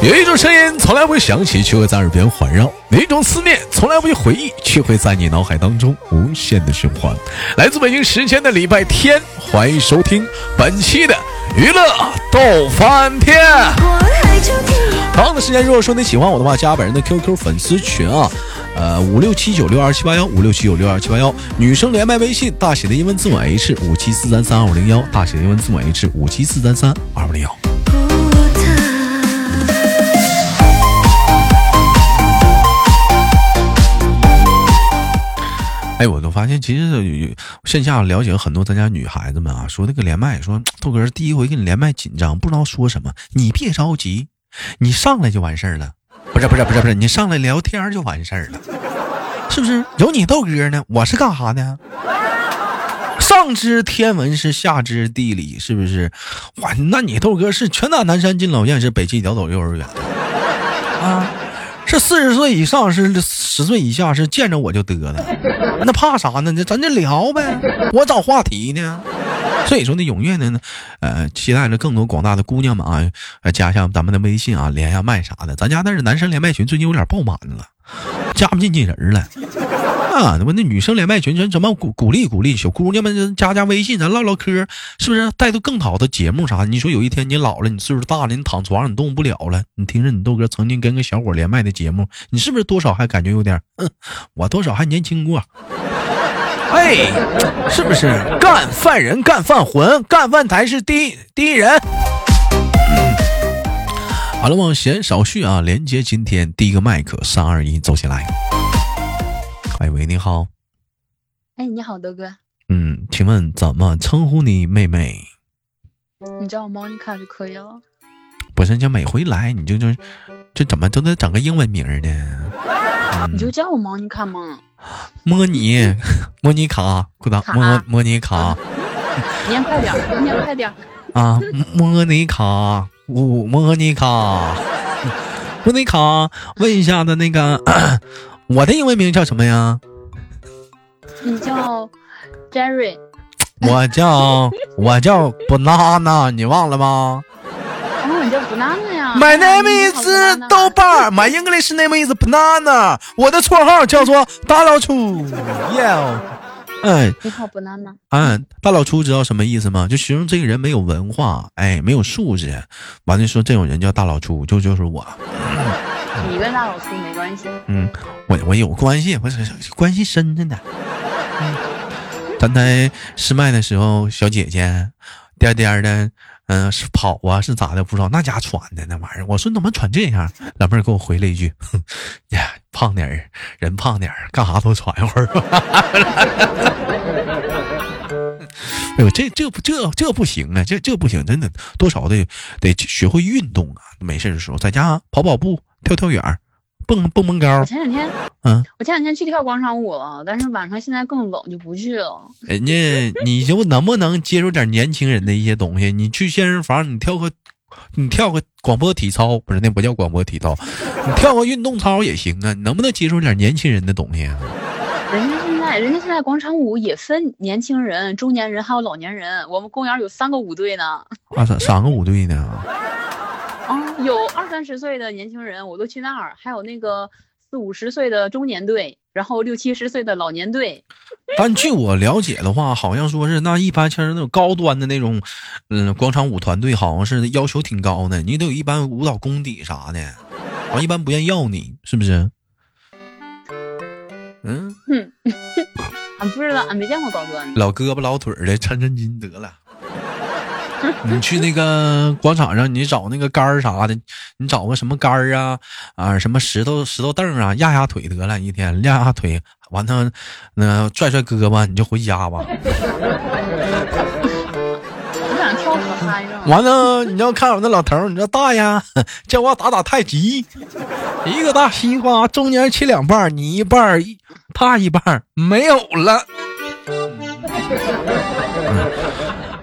有一种声音从来不会响起，却会在耳边环绕；有一种思念从来不会回忆，却会在你脑海当中无限的循环。来自北京时间的礼拜天，欢迎收听本期的娱乐逗翻天。同样的时间，如果说你喜欢我的话，加本人的 QQ 粉丝群啊，呃，五六七九六二七八幺，五六七九六二七八幺。女生连麦微信，大写的英文字母 H 五七四三三二五零幺，大写的英文字母 H 五七四三三二五零幺。哎，我都发现，其实线下了解很多咱家女孩子们啊，说那个连麦，说豆哥第一回跟你连麦紧张，不知道说什么。你别着急，你上来就完事儿了。不是不是不是不是，你上来聊天就完事儿了，是不是？有你豆哥呢，我是干啥的？上知天文是下知地理，是不是？哇，那你豆哥是拳打南山金老燕，是北汽屌斗幼儿园啊？这四十岁以上，是十岁以下，是见着我就得了，那怕啥呢？那咱就聊呗，我找话题呢。所以说呢，踊跃的呢，呃，期待着更多广大的姑娘们啊，加下咱们的微信啊，连下麦啥的。咱家那是男生连麦群，最近有点爆满了，加不进去人了。啊，那不那女生连麦群，咱怎么鼓鼓励鼓励小姑娘们加加微信，咱唠唠嗑，是不是带着更好的节目啥？你说有一天你老了，你岁数大了，你躺床上你动不了了，你听着你豆哥曾经跟个小伙连麦的节目，你是不是多少还感觉有点，嗯，我多少还年轻过？哎，是不是干饭人干饭魂，干饭才是第一第一人？嗯好了，往闲少叙啊，连接今天第一个麦克，三二一，走起来。哎喂，你好。哎，你好，德哥。嗯，请问怎么称呼你妹妹？你叫我 Monica 就可以了。不是，就每回来你就就这怎么都得整个英文名呢？你就叫我 Monica 吗？摸你，莫妮卡，裤裆，莫莫妮卡。念快点，念快点。啊，莫妮卡，呜，莫妮卡，莫妮卡，问一下的那个。我的英文名叫什么呀？你叫 Jerry。我叫 我叫 Banana，你忘了吗？哦，你叫 Banana 呀。My name is 豆瓣。My English name is Banana。我的绰号叫做大老粗。Yeah。哎，你好，Banana。嗯，大老粗知道什么意思吗？就形容这个人没有文化，哎，没有素质。完了说这种人叫大老粗，就就是我。你跟大老粗没关系。嗯，我我有关系，我关系深着呢。刚才试麦的时候，小姐姐颠颠的，嗯，是跑啊，是咋的？不知道那家喘的那玩意儿。我说你怎么喘这样？老妹儿给我回了一句：“哼呀，胖点儿，人胖点儿，干啥都喘一会儿。”哎呦，这这不这这不行啊！这这不行，真的，多少得得学会运动啊！没事的时候在家跑跑步。跳跳远，蹦蹦蹦高。我前两天，嗯，我前两天去跳广场舞了，但是晚上现在更冷，就不去了。人家，你就能不能接受点年轻人的一些东西？你去健身房，你跳个，你跳个广播体操，不是那不叫广播体操，你跳个运动操也行啊。你能不能接受点年轻人的东西啊？人家现在，人家现在广场舞也分年轻人、中年人还有老年人。我们公园有三个舞队呢。啊，三三个舞队呢？啊，有二三十岁的年轻人，我都去那儿；还有那个四五十岁的中年队，然后六七十岁的老年队。但据我了解的话，好像说是那一般像是那种高端的那种，嗯，广场舞团队，好像是要求挺高的，你得有一般舞蹈功底啥的，完一般不愿要你，是不是？嗯，俺 不知道，俺没见过高端的。老胳膊老腿的，抻抻筋得了。你去那个广场上，你找那个杆儿啥的，你找个什么杆儿啊啊，什么石头石头凳啊，压压腿得了，一天压压腿，完他那拽拽胳膊，你就回家吧。完了，你要看我那老头你说大爷叫我打打太极，一个大西瓜中间切两半，你一半他一半没有了。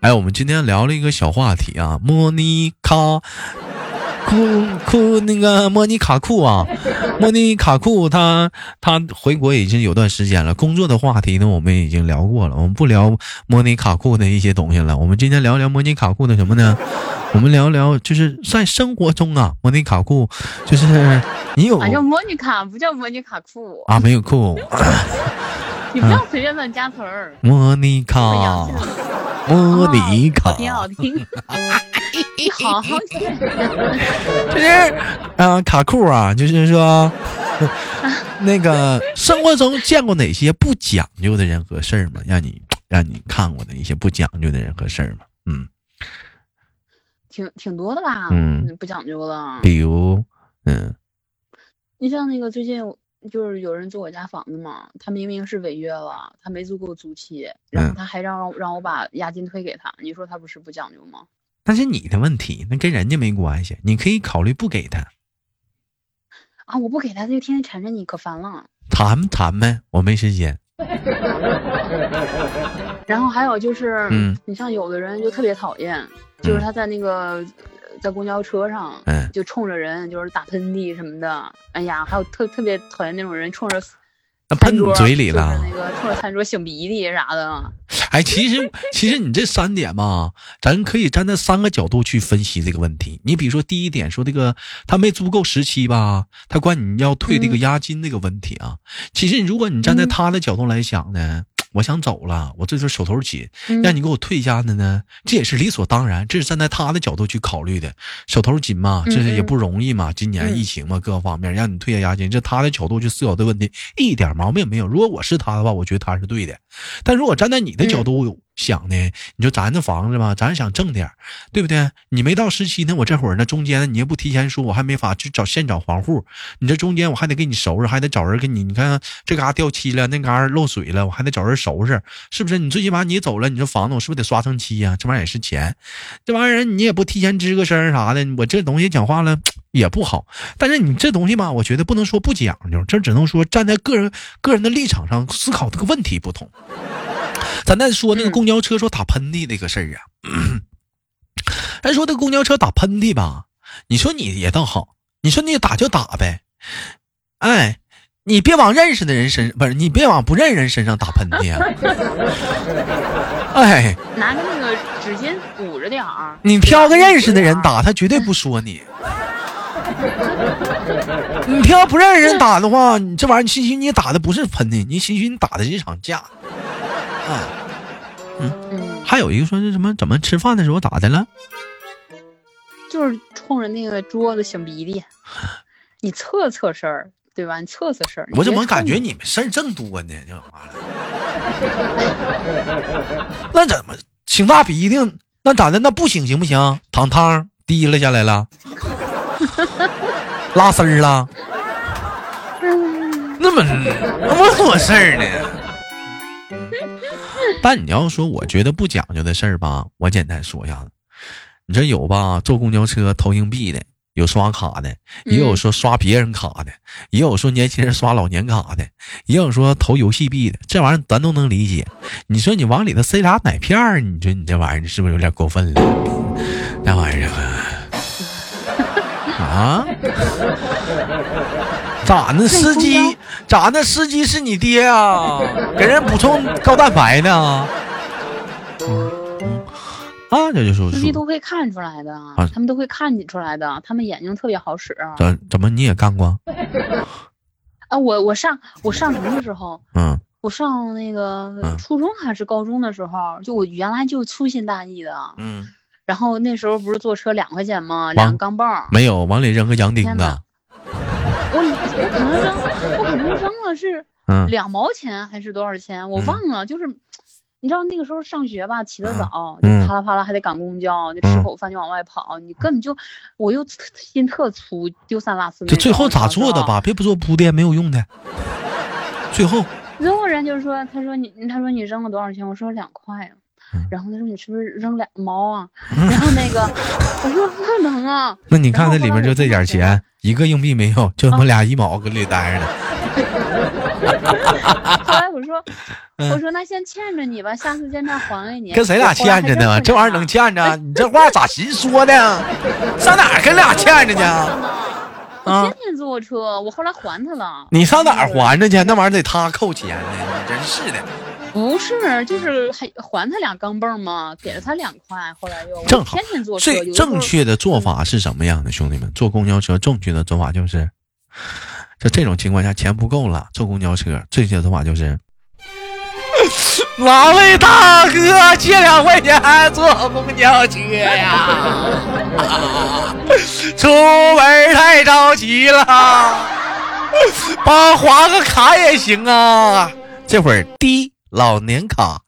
哎，我们今天聊了一个小话题啊，莫妮卡库库那个莫妮卡库啊，莫妮卡库他他回国已经有段时间了。工作的话题呢，我们已经聊过了，我们不聊莫妮卡库的一些东西了。我们今天聊聊莫妮卡库的什么呢？我们聊聊，就是在生活中啊，莫妮卡库，就是你有啊，叫莫妮卡，不叫莫妮卡库。啊，没有库，你不要随便乱加词儿。莫妮卡，莫妮卡，挺好听。你好好听。就 是啊，卡酷啊，就是说，那个生活中见过哪些不讲究的人和事儿吗？让你让你看过的一些不讲究的人和事儿吗？嗯，挺挺多的吧？嗯，不讲究的。比如，嗯，你像那个最近就是有人租我家房子嘛，他明明是违约了，他没足够租期，然后他还让让我把押金退给他，你说他不是不讲究吗？那是你的问题，那跟人家没关系。你可以考虑不给他。啊，我不给他，他就天天缠着你，可烦了。谈谈呗，我没时间。然后还有就是，嗯，你像有的人就特别讨厌，就是他在那个在公交车上，嗯，就冲着人就是打喷嚏什么的。哎呀，还有特特别讨厌那种人冲着。那喷你嘴里了，那个冲着餐桌擤鼻涕啥的。哎，其实其实你这三点吧，咱可以站在三个角度去分析这个问题。你比如说第一点，说这个他没租够时期吧，他管你要退这个押金这个问题啊。其实如果你站在他的角度来想呢。我想走了，我这就手头紧，让你给我退一下的呢，这也是理所当然，这是站在他的角度去考虑的，手头紧嘛，这是也不容易嘛，今年疫情嘛，各方面让你退下押金，这他的角度去思考的问题一点毛病没有。如果我是他的话，我觉得他是对的，但如果站在你的角度。想呢？你说咱这房子吧，咱想挣点对不对？你没到时期呢，我这会儿呢，中间你也不提前说，我还没法去找现找房户。你这中间我还得给你收拾，还得找人给你。你看这嘎掉漆了，那嘎漏水了，我还得找人收拾，是不是？你最起码你走了，你这房子我是不是得刷层漆呀？这玩意儿也是钱，这玩意儿你也不提前吱个声啥的，我这东西讲话了也不好。但是你这东西吧，我觉得不能说不讲究，这只能说站在个人个人的立场上思考这个问题不同。咱再说那个公交车说打喷嚏那个事儿啊，咱说那公交车打喷嚏吧，你说你也倒好，你说你打就打呗，哎，你别往认识的人身不是你别往不认识人身上打喷嚏啊，哎，拿个那个纸巾捂着点儿，你挑个认识的人打，他绝对不说你。你挑不认识人打的话，你这玩意儿，你兴许你打的不是喷嚏，你兴许你打的是一场架。嗯，还有一个说是什么？怎么吃饭的时候咋的了？就是冲着那个桌子擤鼻涕，你测测事儿，对吧？你测测事儿。我怎么感觉你们事儿正多呢？那怎么擤大鼻涕？那咋的？那不擤行不行？淌汤滴了下来了，拉丝儿了，那么那么多事儿呢？但你要说，我觉得不讲究的事儿吧，我简单说一下子。你这有吧？坐公交车投硬币的，有刷卡的，也有说刷别人卡的，也有说年轻人刷老年卡的，也有说投游戏币的。这玩意儿咱都能理解。你说你往里头塞俩奶片儿，你说你这玩意儿是不是有点过分了？那玩意儿啊？咋呢？司机咋呢？司机是你爹啊？给人补充高蛋白呢？啊，这就是司机都会看出来的，他们都会看你出来的，他们眼睛特别好使。怎怎么你也干过？啊，我我上我上什么的时候？嗯，我上那个初中还是高中的时候，就我原来就粗心大意的。嗯，然后那时候不是坐车两块钱吗？两个钢镚没有往里扔个洋钉子。我我可能扔，我可能扔了是两毛钱还是多少钱？我忘了。就是你知道那个时候上学吧，起得早，就啪啦啪啦还得赶公交，就吃口饭就往外跑。你根本就我又心特粗，丢三落四。这最后咋做的吧？别不做铺垫，没有用的。最后，最后人就是说，他说你，他说你扔了多少钱？我说两块啊。然后他说你是不是扔俩毛啊？然后那个我说不能啊。那你看那里面就这点钱。一个硬币没有，就他妈俩一毛搁里待着呢。后来我说，我说那先欠着你吧，下次见面还给你。跟谁俩欠着呢？这玩意儿能欠着？你这话咋寻说的？上哪跟俩欠着呢？我天天坐车，我后来还他了。你上哪还着去？那玩意儿得他扣钱呢，你真是的。不是，就是还还他俩钢镚嘛？给了他两块，后来又正好天天坐车。最正确的做法是什么样的，兄弟们？坐公交车正确的做法就是，在这种情况下钱不够了，坐公交车正确的做法就是，哪位大哥借两块钱坐公交车呀？出门太着急了，帮划个卡也行啊。这会儿滴。老年卡，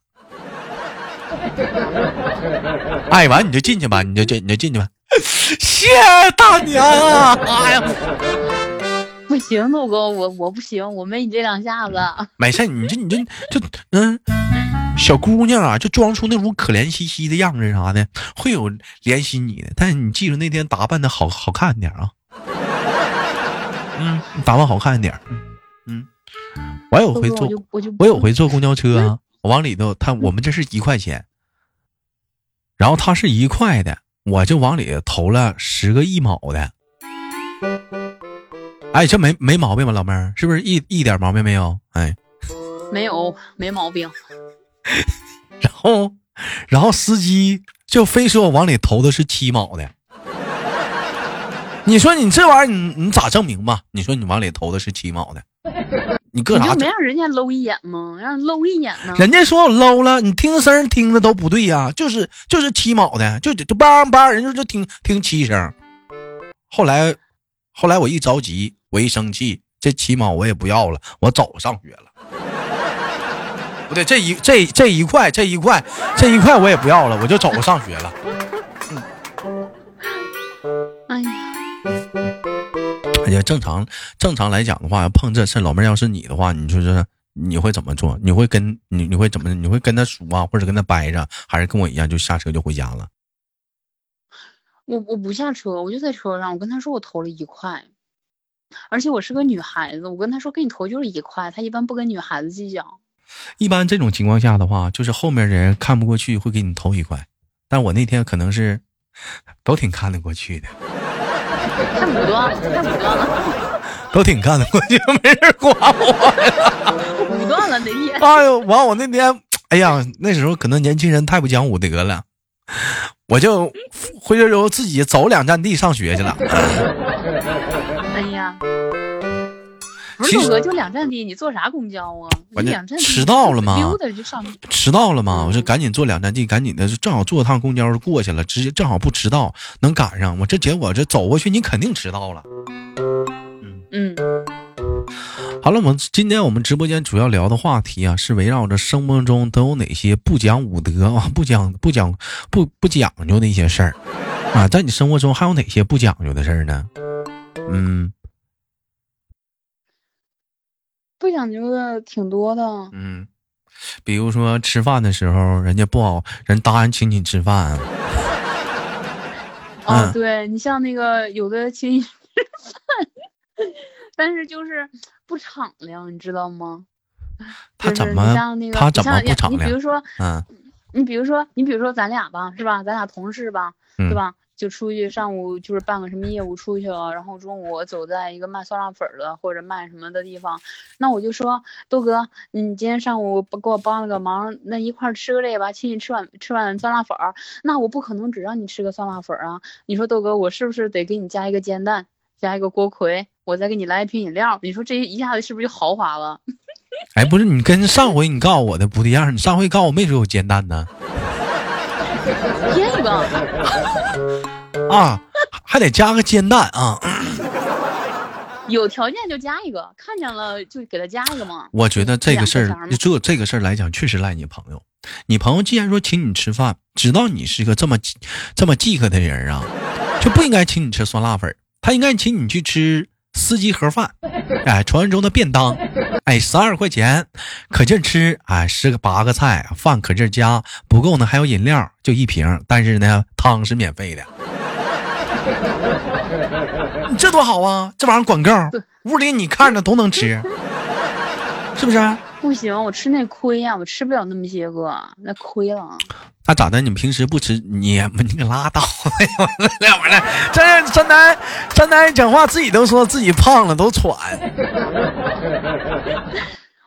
爱，完你就进去吧，你就进，你就进去吧。谢大娘啊！哎呀，不行，豆哥，我我不行，我没你这两下子。没事，你这你这就嗯，小姑娘啊，就装出那种可怜兮兮的样子啥的，会有怜惜你的。但是你记住那天打扮的好好看点啊。嗯，打扮好看一点。嗯。我有回坐，我有回坐公交车啊！我往里头，他我们这是一块钱，然后他是一块的，我就往里投了十个一毛的。哎，这没没毛病吧，老妹儿？是不是一一点毛病没有？哎，没有，没毛病。然后，然后司机就非说我往里投的是七毛的。你说你这玩意儿，你你咋证明吧？你说你往里投的是七毛的。你搁啥你？没让人家搂一眼吗？让搂一眼呢？人家说我搂了，你听声听着都不对呀，就是就是七毛的，就就梆梆，人家就听听七声。后来，后来我一着急，我一生气，这七毛我也不要了，我走上学了。不对，这一这这一块这一块这一块我也不要了，我就走上学了。也正常，正常来讲的话，碰这事，老妹儿要是你的话，你就是你会怎么做？你会跟你你会怎么？你会跟他说啊，或者跟他掰着，还是跟我一样就下车就回家了？我我不下车，我就在车上。我跟他说我投了一块，而且我是个女孩子，我跟他说给你投就是一块。他一般不跟女孩子计较。一般这种情况下的话，就是后面人看不过去会给你投一块，但我那天可能是都挺看得过去的。看武断了，太武断了，都挺干的，我就没人管我。武断了那天。哎呦，完我那天，哎呀，那时候可能年轻人太不讲武德了，我就回去之后自己走两站地上学去了。不是哥，就两站地，你坐啥公交啊？两站迟到了吗？溜达就上。迟到了吗？我说赶紧坐两站地，赶紧的，正好坐趟公交就过去了，直接正好不迟到，能赶上。我这结果这走过去，你肯定迟到了。嗯嗯。好了，我们今天我们直播间主要聊的话题啊，是围绕着生活中都有哪些不讲武德啊、不讲不讲不不讲究的一些事儿啊，在你生活中还有哪些不讲究的事儿呢？嗯。不讲究的挺多的，嗯，比如说吃饭的时候，人家不好，人答应请你吃饭。哦，对你像那个有的请你吃饭，但是就是不敞亮，你知道吗？他怎么？他怎么不敞亮？你比如说，嗯，你比如说，你比如说咱俩吧，是吧？咱俩同事吧，对吧？就出去上午就是办个什么业务出去了，然后中午走在一个卖酸辣粉的或者卖什么的地方，那我就说豆哥，你今天上午给我帮了个忙，那一块吃个这个吧，请你吃碗吃碗酸辣粉儿。那我不可能只让你吃个酸辣粉儿啊，你说豆哥，我是不是得给你加一个煎蛋，加一个锅盔，我再给你来一瓶饮料？你说这一下子是不是就豪华了？哎，不是，你跟上回你告诉我的不一样，你上回告诉我没说有煎蛋呢。添一个啊，还得加个煎蛋啊！有条件就加一个，看见了就给他加一个嘛。我觉得这个事儿，就这个事儿来讲，确实赖你朋友。你朋友既然说请你吃饭，知道你是个这么这么饥渴的人啊，就不应该请你吃酸辣粉，他应该请你去吃。司机盒饭，哎，传说中的便当，哎，十二块钱，可劲吃，哎，十个八个菜，饭可劲加，不够呢还有饮料，就一瓶，但是呢汤是免费的，你 这多好啊！这玩意儿管够，屋里你看着都能吃，是不是？不行，我吃那亏呀，我吃不了那么些个，那亏了。那咋的？你平时不吃？你你可拉倒！那玩意儿，这真男真男人讲话自己都说自己胖了，都喘。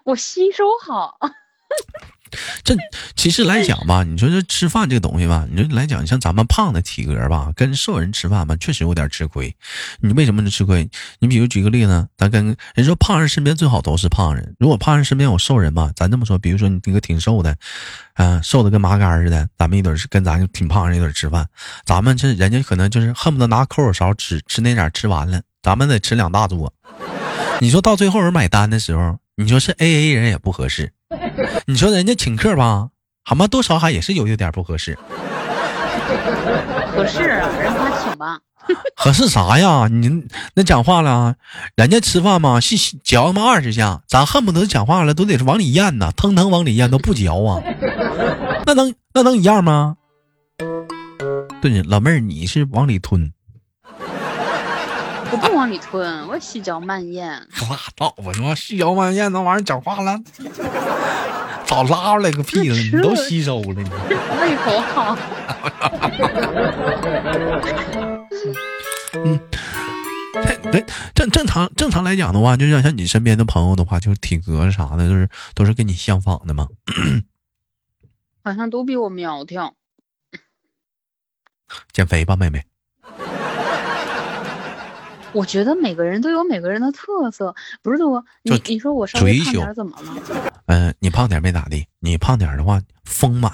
我吸收好。这其实来讲吧，你说这吃饭这个东西吧，你说来讲，像咱们胖的体格吧，跟瘦人吃饭吧，确实有点吃亏。你为什么能吃亏？你比如举个例子，咱跟人说胖人身边最好都是胖人。如果胖人身边有瘦人吧，咱这么说，比如说你那个挺瘦的，啊，瘦的跟麻杆似的，咱们一顿是跟咱挺胖人一顿吃饭，咱们这人家可能就是恨不得拿抠手勺吃吃那点吃完了，咱们得吃两大桌。你说到最后人买单的时候，你说是 A A 人也不合适。你说人家请客吧，好吗？多少还也是有一点不合适。合适啊，让他请吧。合适啥呀？你那讲话了，人家吃饭嘛，是嚼他妈二十下，咱恨不得讲话了都得是往里咽呐，腾腾往里咽都不嚼啊。那能那能一样吗？对，老妹儿你是往里吞。我不往里吞，我细嚼慢咽。拉倒吧，你妈细嚼慢咽那玩意儿讲话了，早拉出来个屁了，你都吸收了，你胃口好。嗯，对，正正常正常来讲的话，就像像你身边的朋友的话，就是体格啥的，就是都是跟你相仿的吗？好像都比我苗条。减肥吧，妹妹。我觉得每个人都有每个人的特色，不是多。你你说我稍微胖点怎么了？嗯，你胖点没咋地，你胖点的话丰满。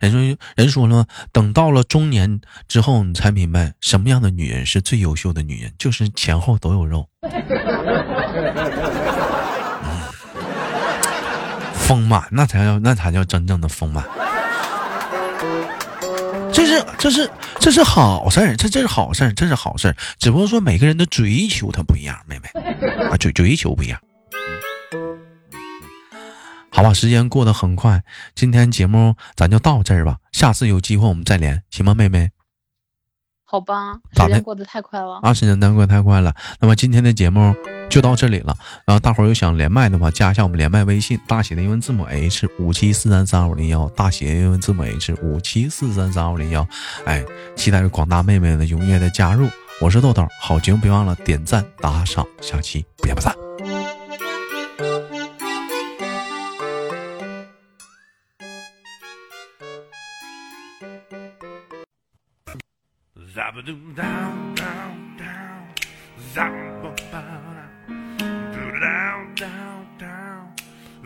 人说人说了，等到了中年之后，你才明白什么样的女人是最优秀的女人，就是前后都有肉。丰满，那才叫那才叫真正的丰满。这是这是这是好事儿，这这是好事儿，这是好事儿。只不过说每个人的追求它不一样，妹妹啊，追追求不一样。好吧，时间过得很快，今天节目咱就到这儿吧。下次有机会我们再连，行吗，妹妹？好吧，时间过得太快了啊！时间过得太快了。那么今天的节目就到这里了。然后大伙儿有想连麦的话，加一下我们连麦微信，大写的英文字母 H 五七四三三五零幺，大写的英文字母 H 五七四三三五零幺。哎，期待着广大妹妹的踊跃的加入。我是豆豆，好节目别忘了点赞打赏，下期不见不散。